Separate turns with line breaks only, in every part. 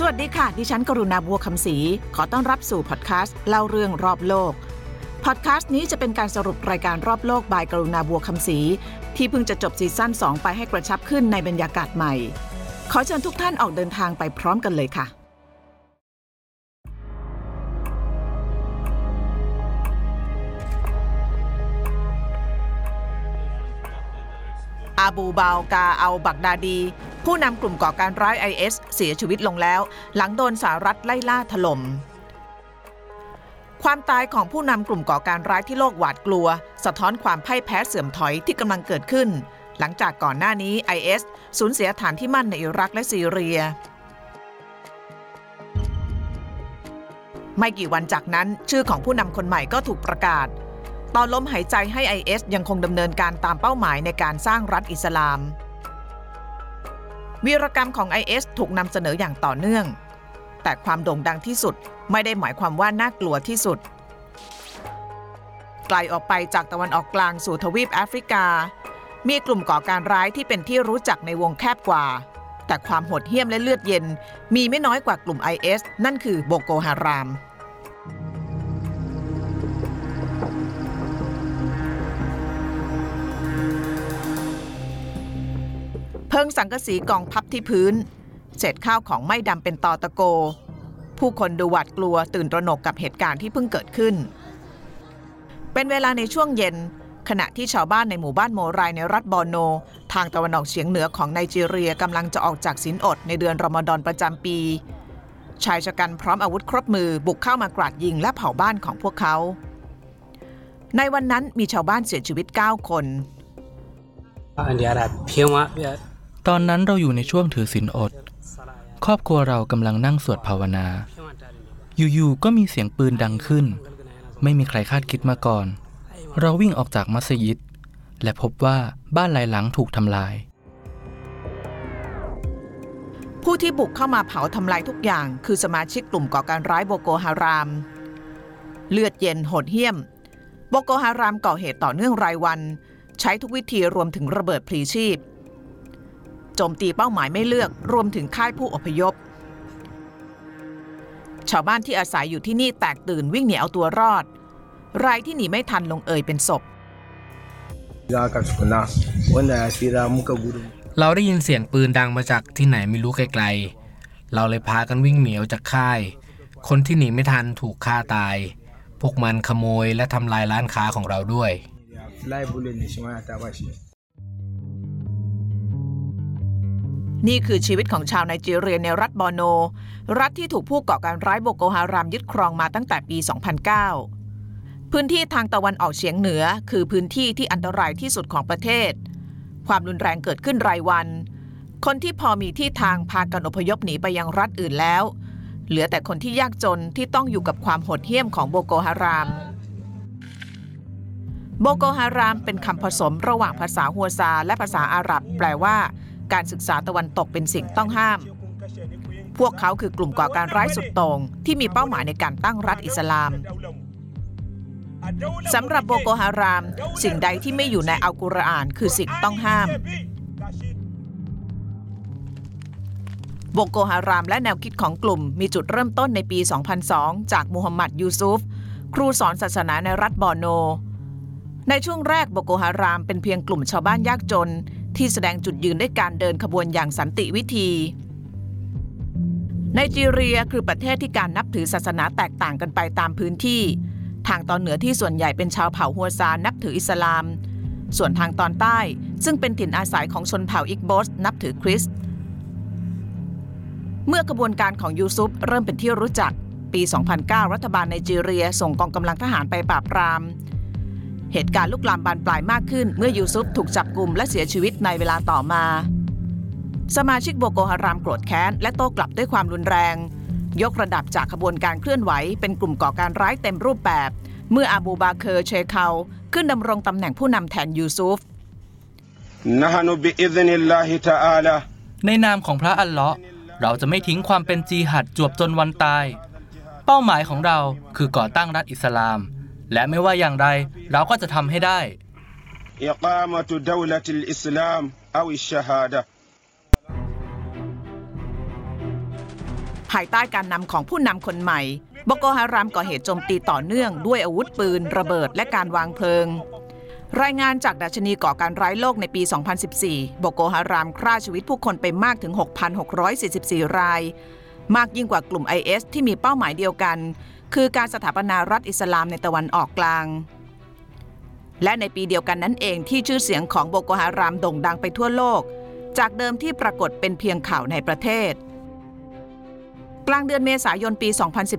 สวัสดีค่ะ ดิฉันกรุณาบัวคำศรีขอต้อนรับสู่พอดแคสต์เล่าเรื่องรอบโลก พอดแคสต์นี้จะเป็นการสรุปรายการรอบโลกบายกรุณาบัวคำศรีที่เพิ่งจะจบซีซั่น2 ไปให้กระชับขึ้นในบรรยากาศใหม่ ขอเชิญทุกท่านออกเดินทางไปพร้อมกันเลยค่ะ อาบูบาวกาเอาบักดาดี ผู้นำกลุ่มก่อการร้าย IS เสียชีวิตลงแล้ว หลังโดนสหรัฐไล่ล่าถล่มความตายของผู้นำกลุ่มก่อการร้ายที่โลกหวาดกลัว สะท้อนความพ่ายแพ้เสื่อมถอยที่กำลังเกิดขึ้น หลังจากก่อนหน้านี้ IS สูญเสียฐานที่มั่นในอิรักและซีเรีย ไม่กี่วันจากนั้นชื่อของผู้นำคนใหม่ก็ถูกประกาศ ตอนล้มหายใจให้ IS ยังคงดำเนินการตามเป้าหมายในการสร้างรัฐอิสลาม วีรกรรมของ IS ถูกนำเสนออย่างต่อเนื่อง แต่ความโด่งดังที่สุดไม่ได้หมายความว่าน่ากลัวที่สุด ไกลออกไปจากตะวันออกกลางสู่ทวีปแอฟริกา มีกลุ่มก่อการร้ายที่เป็นที่รู้จักในวงแคบกว่า แต่ความโหดเหี้ยมและเลือดเย็น มีไม่น้อยกว่ากลุ่ม IS นั่นคือโบโกฮาราม งสังกะสีกองพับที่พื้น เศษข้าวของไม่ดำเป็นตอตะโก ผู้คนดูหวาดกลัวตื่นตระหนกกับเหตุการณ์ที่เพิ่งเกิดขึ้น เป็นเวลาในช่วงเย็น ขณะที่ชาวบ้านในหมู่บ้านโมรายในรัฐบอร์โน ทางตะวันออกเฉียงเหนือของไนจีเรียกำลังจะออกจากศีลอดในเดือนรอมฎอนประจำปี ชายชะกันพร้อมอาวุธครบมือบุกเข้ามากราดยิงและเผาบ้านของพวกเขาในวันนั้นมีชาวบ้านเสียชีวิต 9 คน
ตอนนั้นเราอยู่ในช่วงถือศีลอด ครอบครัวเรากำลังนั่งสวดภาวนา อยู่ๆ ก็มีเสียงปืนดังขึ้น ไม่มีใครคาดคิดมาก่อน เราวิ่งออกจากมัสยิด และพบว่าบ้านหลายหลังถูกทำลาย
ผู้ที่บุกเข้ามาเผาทำลายทุกอย่าง คือสมาชิกกลุ่มก่อการร้ายโบโกฮาราม เลือดเย็นโหดเหี้ยม โบโกฮารามก่อเหตุต่อเนื่องรายวัน ใช้ทุกวิธีรวมถึงระเบิดพลีชีพ โจมตีเป้าหมายไม่เลือกรวมถึงค่ายผู้อพยพ ชาวบ้านที่อาศัยอยู่ที่นี่แตกตื่นวิ่งหนีเอาตัวรอด รายที่หนีไม่ทันลงเอยเป็นศพ
เราได้ยินเสียงปืนดังมาจากที่ไหนไม่รู้ไกลๆ เราเลยพากันวิ่งหนีออกจากค่าย คนที่หนีไม่ทันถูกฆ่าตาย พวกมันขโมยและทำลายร้านค้าของเราด้วย
นี่คือชีวิตของชาวไนจีเรียในรัฐบอร์โน รัฐที่ถูกผู้ก่อการร้ายโบโกฮารามยึดครองมาตั้งแต่ปี 2009 พื้นที่ทางตะวันออกเฉียงเหนือ คือพื้นที่ที่อันตรายที่สุดของประเทศ ความรุนแรงเกิดขึ้นรายวัน คนที่พอมีที่ทางพากันอพยพหนีไปยังรัฐอื่นแล้ว เหลือแต่คนที่ยากจนที่ต้องอยู่กับความโหดเหี้ยมของโบโกฮารามโบโกฮารามเป็นคำผสมระหว่างภาษาฮัวซาและภาษาอาหรับ แปลว่า การศึกษาตะวันตกเป็นสิ่งต้องห้าม พวกเขาคือกลุ่มก่อการร้ายสุดโต่งที่มีเป้าหมายในการตั้งรัฐอิสลามสำหรับโบโกฮาราม สิ่งใดที่ไม่อยู่ในอัลกุรอานคือสิ่งต้องห้าม โบโกฮารามและแนวคิดของกลุ่มมีจุดเริ่มต้นในปี 2002 จากมูฮัมหมัดยูซุฟ ครูสอนศาสนาในรัฐบอร์โน ในช่วงแรกโบโกฮารามเป็นเพียงกลุ่มชาวบ้านยากจน ที่แสดงจุดยืนด้วยการเดินขบวนอย่างสันติวิธีไนจีเรียคือประเทศที่การนับถือศาสนาแตกต่างกันไปตามพื้นที่ ทางตอนเหนือที่ส่วนใหญ่เป็นชาวเผ่าฮัวซานับถืออิสลาม ส่วนทางตอนใต้ซึ่งเป็นถิ่นอาศัยของชนเผ่าอิกโบสนับถือคริสต์เมื่อกระบวนการของยูซุปเริ่มเป็นที่รู้จัก ปี 2009 รัฐบาลไนจีเรียส่งกองกำลังทหารไปปราบปราม เหตุการณ์ลุกลามบานปลายมากขึ้น เมื่อยูซุปถูกจับกลุ่มและเสียชีวิตในเวลาต่อมา สมาชิกโบโกฮารามโกรธแค้น และโต้กลับด้วยความรุนแรง ยกระดับจากขบวนการเคลื่อนไหว เป็นกลุ่มก่อการร้ายเต็มรูปแบบ เมื่ออาบูบาเคอร์เชเคาขึ้นดำรงตำแหน่งผู้นำแทนยูซุฟ
نحن بإذن الله تعالى
ในนามของพระอัลลอฮ์เราจะไม่ทิ้งความเป็นจีฮัดจวบจนวันตาย เป้าหมายของเราคือก่อตั้งรัฐอิสลาม และไม่ว่าอย่างไรเราก็จะทำให้ได้
إقامة دولة الإسلام أو الشهادة
ภายใต้การนำของผู้นำคนใหม่โบโกฮารามก่อเหตุโจมตีต่อเนื่องด้วยอาวุธปืน ระเบิดและการวางเพลิง รายงานจากดัชนีก่อการร้ายโลกในปี 2014 โบโกฮารามฆ่าชีวิตผู้คนไปมากถึง 6,644 ราย มากยิ่งกว่ากลุ่ม IS ที่มีเป้าหมายเดียวกัน คือการสถาปนารัฐอิสลามในตะวันออกกลาง และในปีเดียวกันนั้นเองที่ชื่อเสียงของโบโกฮารามโด่งดังไปทั่วโลก จากเดิมที่ปรากฏเป็นเพียงข่าวในประเทศ กลางเดือนเมษายนปี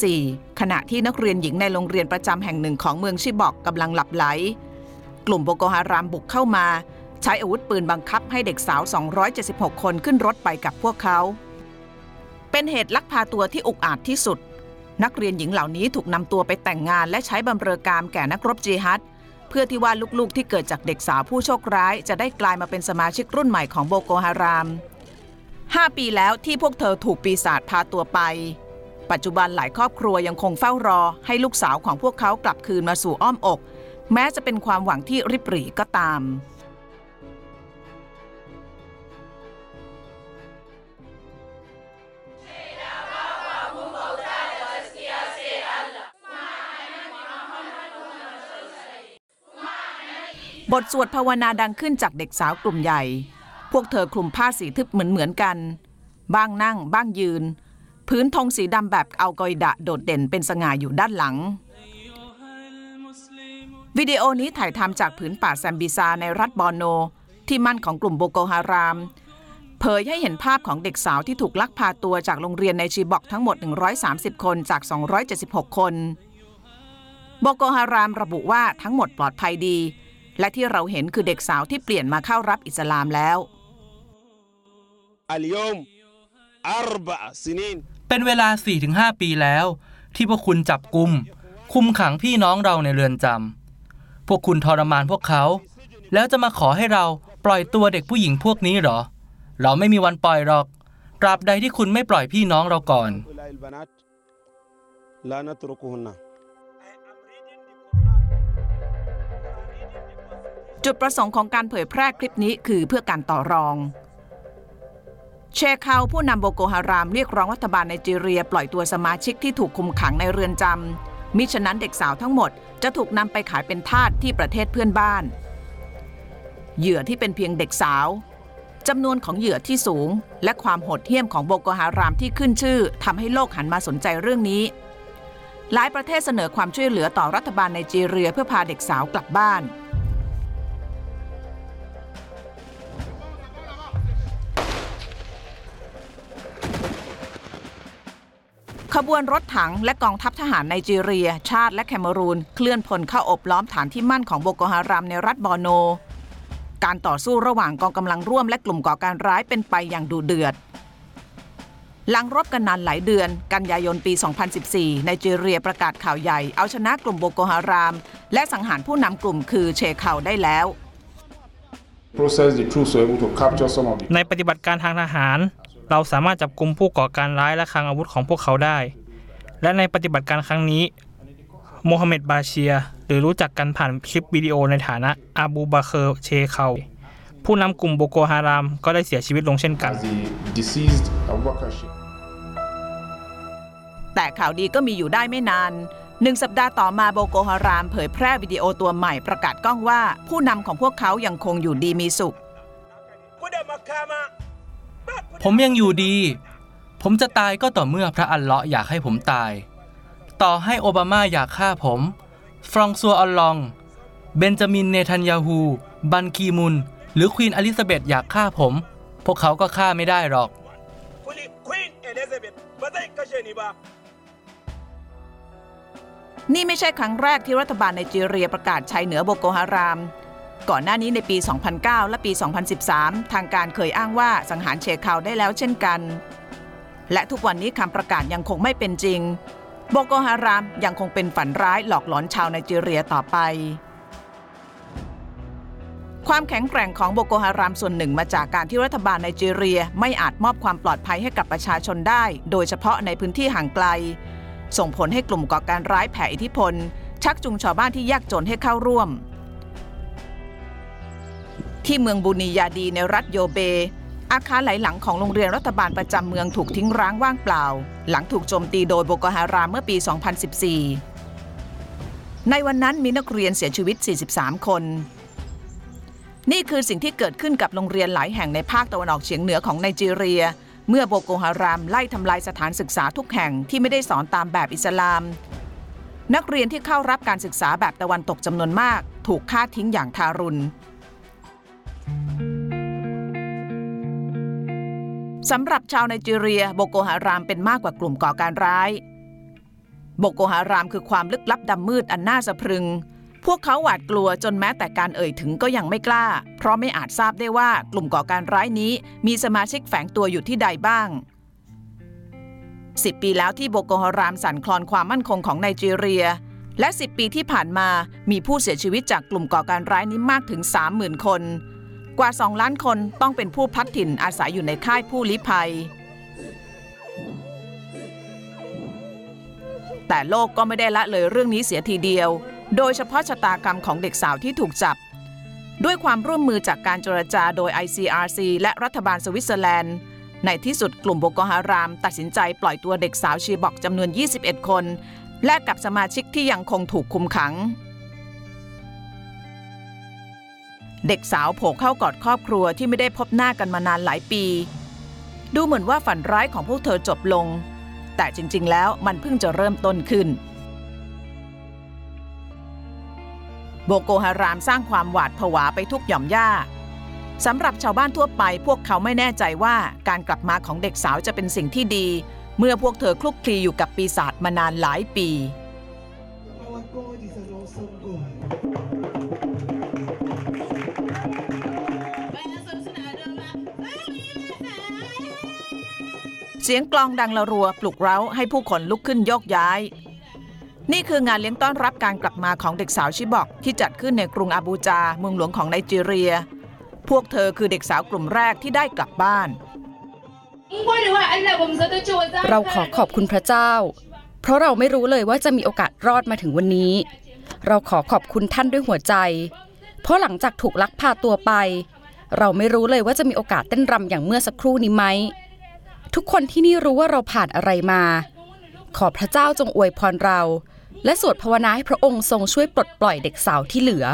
2014 ขณะที่นักเรียนหญิงในโรงเรียนประจำแห่งหนึ่งของเมืองชิบอกกำลังหลับไหล กลุ่มโบโกฮารามบุกเข้ามา ใช้อาวุธปืนบังคับให้เด็กสาว 276 คนขึ้นรถไปกับพวกเขา เป็นเหตุลักพาตัวที่อุกอาจที่สุด นักเรียนหญิงเหล่านี้ถูกนำตัวไปแต่งงาน และใช้บำเรอกามแก่นักรบจิฮัดเพื่อที่ว่าลูกๆที่เกิดจากเด็กสาวผู้โชคร้าย จะได้กลายมาเป็นสมาชิกรุ่นใหม่ของโบโกฮาราม 5 ปีแล้วที่พวกเธอถูกปีศาจพาตัวไป ปัจจุบันหลายครอบครัวยังคงเฝ้ารอ ให้ลูกสาวของพวกเขากลับคืนมาสู่อ้อมอก แม้จะเป็นความหวังที่ริบหรี่ก็ตาม บทสวดภาวนาดังขึ้นจากเด็กสาวกลุ่มใหญ่ พวกเธอคลุมผ้าสีทึบเหมือนเหมือนๆกัน บ้างนั่ง บ้างยืน พื้นธงสีดำแบบอัลกออิดะโดดเด่นเป็นสง่าอยู่ด้านหลัง วิดีโอนี้ถ่ายทำจากผืนป่าแซมบิซาในรัฐบอร์โน ที่มั่นของกลุ่มโบโกฮาราม เผยให้เห็นภาพของเด็กสาวที่ถูกลักพาตัวจากโรงเรียนในชีบอกทั้งหมด 130 คนจาก 276 คน โบโกฮารามระบุว่าทั้งหมดปลอดภัยดี และที่เราเห็นคือเด็กสาวที่เปลี่ยนมาเข้ารับอิสลามแล้ว
เป็นเวลา 4-5 ปีแล้ว ที่พวกคุณจับกุม คุมขังพี่น้องเราในเรือนจำพวกคุณทรมานพวกเขา แล้วจะมาขอให้เราปล่อยตัวเด็กผู้หญิงพวกนี้หรอ เราไม่มีวันปล่อยหรอก ตราบใดที่คุณไม่ปล่อยพี่น้องเราก่อน
จุดประสงค์ของการเผยแพร่คลิปนี้คือเพื่อการต่อรอง เชคาวผู้นำโบโกฮารามเรียกร้องรัฐบาลไนจีเรีย ปล่อยตัวสมาชิกที่ถูกคุมขังในเรือนจำมิฉะนั้นเด็กสาวทั้งหมดจะถูกนำไปขายเป็นทาสที่ประเทศเพื่อนบ้าน เหยื่อที่เป็นเพียงเด็กสาวจำนวนของเหยื่อที่สูง และความโหดเหี้ยมของโบโกฮารามที่ขึ้นชื่อทำให้โลกหันมาสนใจเรื่องนี้ หลายประเทศเสนอความช่วยเหลือต่อรัฐบาลไนจีเรียเพื่อพาเด็กสาวกลับบ้าน ขบวนรถถังและกองทัพทหารไนจีเรีย ชาติและแคเมรูน เคลื่อนพลเข้าอบล้อมฐานที่มั่นของโบโกฮารามในรัฐบอร์โน การต่อสู้ระหว่างกองกำลังร่วมและกลุ่มก่อการร้ายเป็นไปอย่างดุเดือด หลังรบกันนานหลายเดือน กันยายนปี 2014 ไนจีเรียประกาศข่าวใหญ่ เอาชนะกลุ่มโบโกฮาราม และสังหารผู้นำกลุ่มคือเชคาได้แล้ว
process the troops were able to capture some of the
ในปฏิบัติการทางทหาร เราสามารถจับกลุ่มผู้ก่อการร้ายและคลังอาวุธของพวกเขาได้ และในปฏิบัติการครั้งนี้โมฮัมเหม็ดบาเชีย หรือรู้จักกันผ่านคลิปวิดีโอในฐานะอาบูบาเคอร์เชเคาผู้นำกลุ่มโบโกฮาราม ก็ได้เสียชีวิตลงเช่นกัน
as the deceased Abubakar Shekau.
แต่ข่าวดีก็มีอยู่ได้ไม่นานหนึ่งสัปดาห์ต่อมาโบโกฮาราม เผยแพร่วิดีโอตัวใหม่ประกาศก้องว่า ผู้นำของพวกเขายังคงอยู่ดีมีสุข
ผมยังอยู่ดี ผมจะตายก็ต่อเมื่อพระอัลเลาะห์อยากให้ผมตาย ต่อให้โอบามาอยากฆ่าผม ฟรองซัวออลลอง เบนจามินเนทันยาฮู บันคีมุน หรือควีนอลิซาเบธอยากฆ่าผม พวกเขาก็ฆ่าไม่ได้หรอก
นี่ไม่ใช่ครั้งแรกที่รัฐบาลไนจีเรียประกาศชัยเหนือโบโกฮาราม ก่อนหน้านี้ในปี 2009 และปี 2013 ทางการเคยอ้างว่าสังหารเชคาวได้แล้วเช่นกัน และทุกวันนี้คำประกาศยังคงไม่เป็นจริง โบโกฮารามยังคงเป็นฝันร้ายหลอกหลอนชาวไนจีเรียต่อไป ความแข็งแกร่งของโบโกฮารามส่วนหนึ่งมาจากการที่รัฐบาลไนจีเรียไม่อาจมอบความปลอดภัยให้กับประชาชนได้ โดยเฉพาะในพื้นที่ห่างไกล ส่งผลให้กลุ่มก่อการร้ายแผ่อิทธิพล ชักจูงชาวบ้านที่ยากจนให้เข้าร่วม ที่เมืองบูนียาดีในรัฐโยเบ อาคารหลายหลังของโรงเรียนรัฐบาลประจำเมืองถูกทิ้งร้างว่างเปล่า หลังถูกโจมตีโดยโบโกฮารามเมื่อปี 2014 ในวันนั้นมีนักเรียนเสียชีวิต 43 คน นี่คือสิ่งที่เกิดขึ้นกับโรงเรียนหลายแห่งในภาคตะวันออกเฉียงเหนือของไนจีเรีย เมื่อโบโกฮารามไล่ทำลายสถานศึกษาทุกแห่งที่ไม่ได้สอนตามแบบอิสลาม นักเรียนที่เข้ารับการศึกษาแบบตะวันตกจำนวนมาก ถูกฆ่าทิ้งอย่างทารุณ สำหรับชาวไนจีเรียโบโกฮารามเป็นมากกว่ากลุ่มก่อการร้าย โบโกฮารามคือความลึกลับดำมืดอันน่าสะพรึง พวกเขาหวาดกลัวจนแม้แต่การเอ่ยถึงก็ยังไม่กล้า เพราะไม่อาจทราบได้ว่ากลุ่มก่อการร้ายนี้ มีสมาชิกแฝงตัวอยู่ที่ใดบ้าง10 ปีแล้วที่โบโกฮารามสั่นคลอนความมั่นคงของไนจีเรีย และ 10 ปีที่ผ่านมามีผู้เสียชีวิตจากกลุ่มก่อการร้ายนี้มากถึง 30,000 คน กว่า 2 ล้านคนต้องเป็นผู้พลัดถิ่นอาศัยอยู่ในค่ายผู้ลี้ภัย แต่โลกก็ไม่ได้ละเลยเรื่องนี้เสียทีเดียว โดยเฉพาะชะตากรรมของเด็กสาวที่ถูกจับ ด้วยความร่วมมือจากการเจรจาโดย ICRC และรัฐบาลสวิตเซอร์แลนด์ ในที่สุดกลุ่มโบโกฮาราม ตัดสินใจปล่อยตัวเด็กสาวชีบอกจำนวน 21 คน แลกกับสมาชิกที่ยังคงถูกคุมขัง เด็กสาวโผล่เข้ากอดครอบครัวที่ไม่ได้พบหน้ากันมานานหลายปี ดูเหมือนว่าฝันร้ายของพวกเธอจบลง แต่จริงๆ แล้วมันเพิ่งจะเริ่มต้นขึ้น โบโกฮารามสร้างความหวาดผวาไปทุกหย่อมหญ้าสำหรับชาวบ้านทั่วไปพวกเขาไม่แน่ใจว่าการกลับมาของเด็กสาวจะเป็นสิ่งที่ดี เมื่อพวกเธอคลุกคลีอยู่กับปีศาจมานานหลายปี สียงกลองดังละรัวปลุกเร้าให้ผู้คนลุกขึ้นโยกย้าย นี่คืองานเลี้ยงต้อนรับการกลับมาของเด็กสาวชิบอกที่จัดขึ้นในกรุงอาบูจาเมืองหลวงของไนจีเรีย พวกเธอคือเด็กสาวกลุ่มแรกที่ได้กลับบ้าน
เราขอขอบคุณพระเจ้า เพราะเราไม่รู้เลยว่าจะมีโอกาสรอดมาถึงวันนี้ เราขอขอบคุณท่านด้วยหัวใจ เพราะหลังจากถูกลักพาตัวไป เราไม่รู้เลยว่าจะมีโอกาสเต้นรำอย่างเมื่อสักครู่นี้ไหม ทุกคนที่นี่รู้ว่าเราผ่านอะไรมา ขอพระเจ้าจงอวยพรเรา และสวดภาวนาให้พระองค์ทรงช่วยปลดปล่อยเด็กสาวที่เหลือ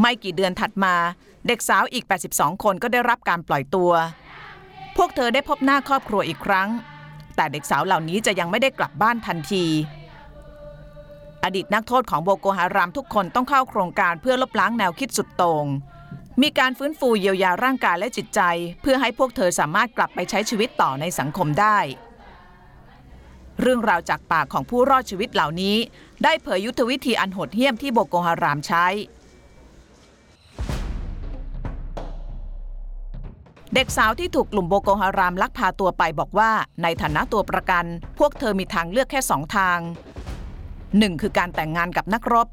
ไม่กี่เดือนถัดมาเด็กสาวอีก 82 คนก็ได้รับการปล่อยตัว พวกเธอได้พบหน้าครอบครัวอีกครั้ง แต่เด็กสาวเหล่านี้จะยังไม่ได้กลับบ้านทันที อดีตนักโทษของโบโกฮารามทุกคนต้องเข้าโครงการเพื่อลบล้างแนวคิดสุดโต่ง มีการฟื้นฟูเยียวยาร่างกายและจิตใจ เพื่อให้พวกเธอสามารถกลับไปใช้ชีวิตต่อในสังคมได้ เรื่องราวจากปากของผู้รอดชีวิตเหล่านี้ ได้เผยยุทธวิธีอันโหดเหี้ยมที่โบโกฮารามใช้ เด็กสาวที่ถูกกลุ่มโบโกฮารามลักพาตัวไปบอกว่าในฐานะตัวประกัน พวกเธอมีทางเลือกแค่สองทางหนึ่งคือการแต่งงานกับนักรบ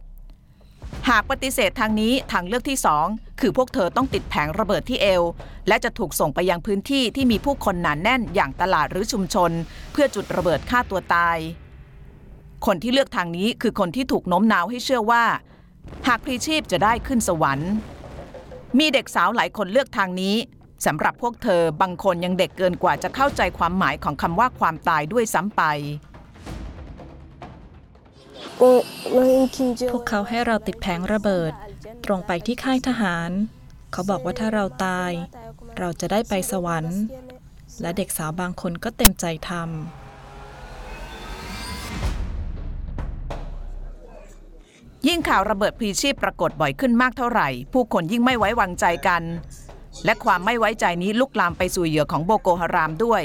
หากปฏิเสธทางนี้ทางเลือกที่สองคือพวกเธอต้องติดแผงระเบิดที่เอว และจะถูกส่งไปยังพื้นที่ที่มีผู้คนหนานแน่นอย่างตลาดหรือชุมชน เพื่อจุดระเบิดฆ่าตัวตาย คนที่เลือกทางนี้คือคนที่ถูกโน้มน้าวให้เชื่อว่า หากพลีชีพจะได้ขึ้นสวรรค์ มีเด็กสาวหลายคนเลือกทางนี้สำหรับพวกเธอบางคนยังเด็กเกินกว่าจะเข้าใจความหมายของคำว่าความตายด้วยซ้ำไป
พวกเขาให้เราติดแผงระเบิด ตรงไปที่ค่ายทหาร เขาบอกว่าถ้าเราตาย เราจะได้ไปสวรรค์ และเด็กสาวบางคนก็เต็มใจทำ
ยิ่งข่าวระเบิดพลีชีพปรากฏบ่อยขึ้นมากเท่าไหร่ ผู้คนยิ่งไม่ไว้วางใจกัน และความไม่ไว้ใจนี้ลุกลามไปสู่เหยื่อของโบโกฮารามด้วย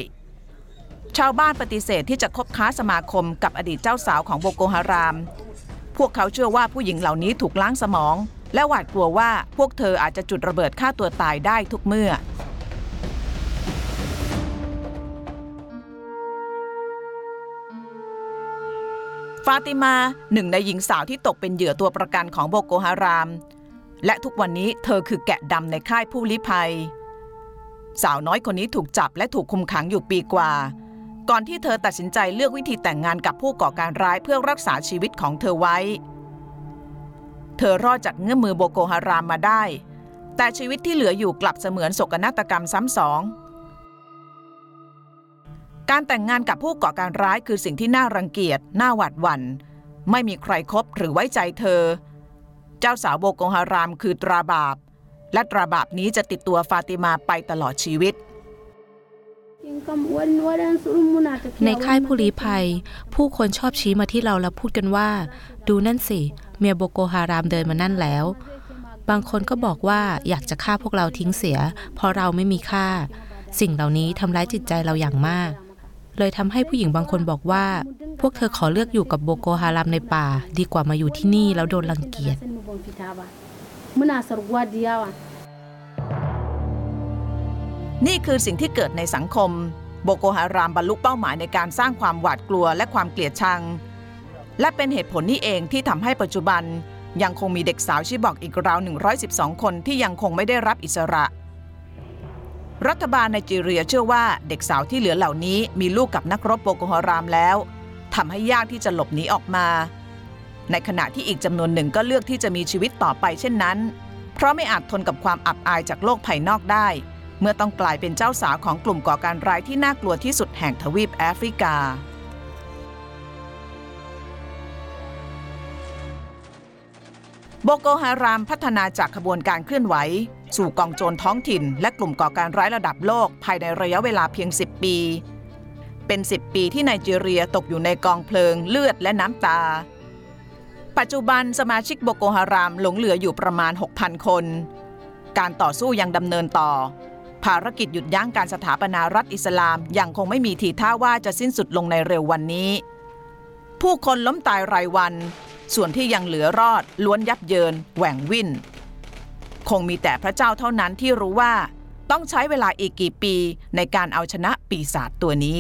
ชาวบ้านปฏิเสธที่จะคบค้าสมาคมกับอดีตเจ้าสาวของโบโกฮาราม พวกเขาเชื่อว่าผู้หญิงเหล่านี้ถูกล้างสมอง และหวาดกลัวว่าพวกเธออาจจะจุดระเบิดฆ่าตัวตายได้ทุกเมื่อ ฟาติมาหนึ่งในหญิงสาวที่ตกเป็นเหยื่อตัวประกันของโบโกฮาราม และทุกวันนี้เธอคือแกะดำในค่ายผู้ลี้ภัย สาวน้อยคนนี้ถูกจับและถูกคุมขังอยู่ปีกว่า ก่อนที่เธอตัดสินใจเลือกวิธีแต่งงานกับผู้ก่อการร้ายเพื่อรักษาชีวิตของเธอไว้ เธอรอดจากเงื้อมือโบโกฮารามมาได้ แต่ชีวิตที่เหลืออยู่กลับเสมือนโศกนาฏกรรมซ้ำสองการแต่งงานกับผู้ก่อการร้ายคือสิ่งที่น่ารังเกียจ น่าหวาดหวัน่น ไม่มีใครคบหรือไว้ใจเธอ เจ้าสาวโบโกฮารามคือตราบาป และตราบาปนี้จะติดตัวฟาติมาไปตลอดชีวิต
ในค่ายผู้ลี้ภัย ผู้คนชอบชี้มาที่เราแล้วพูดกันว่า ดูนั่นสิ เมียโบโกฮารามเดินมานั่นแล้ว บางคนก็บอกว่าอยากจะฆ่าพวกเราทิ้งเสีย เพราะเราไม่มีค่า สิ่งเหล่านี้ทำร้ายจิตใจเราอย่างมาก เลยทำให้ผู้หญิงบางคนบอกว่า พวกเธอขอเลือกอยู่กับโบโกฮารามในป่า ดีกว่ามาอยู่ที่นี่แล้วโดนรังเกียจ
นี่คือสิ่งที่เกิดในสังคม โบโกฮารามบรรลุเป้าหมายในการสร้างความหวาดกลัวและความเกลียดชัง และเป็นเหตุผลนี้เองที่ทำให้ปัจจุบัน ยังคงมีเด็กสาวชิบอกอีกราว 112 คนที่ยังคงไม่ได้รับอิสระ รัฐบาลไนจีเรียเชื่อว่าเด็กสาวที่เหลือเหล่านี้มีลูกกับนักรบโบโกฮารามแล้วทำให้ยากที่จะหลบหนีออกมา ในขณะที่อีกจำนวนหนึ่งก็เลือกที่จะมีชีวิตต่อไปเช่นนั้น เพราะไม่อาจทนกับความอับอายจากโลกภายนอกได้ เมื่อต้องกลายเป็นเจ้าสาวของกลุ่มก่อการร้ายที่น่ากลัวที่สุดแห่งทวีปแอฟริกา โบโกฮารามพัฒนาจากขบวนการเคลื่อนไหว สู่กองโจรท้องถิ่น และกลุ่มก่อการร้ายระดับโลกภายในระยะเวลาเพียง 10 ปี เป็น 10 ปีที่ไนจีเรียตกอยู่ในกองเพลิงเลือดและน้ำตา ปัจจุบันสมาชิกโบโกฮารามหลงเหลืออยู่ประมาณ 6,000 คน การต่อสู้ยังดำเนินต่อ ภารกิจหยุดยั้งการสถาปนารัฐอิสลามยังคงไม่มีทีท่าว่าจะสิ้นสุดลงในเร็ววันนี้ ผู้คนล้มตายรายวัน ส่วนที่ยังเหลือรอดล้วนยับเยิน แหว่งวิ่น คงมีแต่พระเจ้าเท่านั้นที่รู้ว่า ต้องใช้เวลาอีกกี่ปีในการเอาชนะปีศาจตัวนี้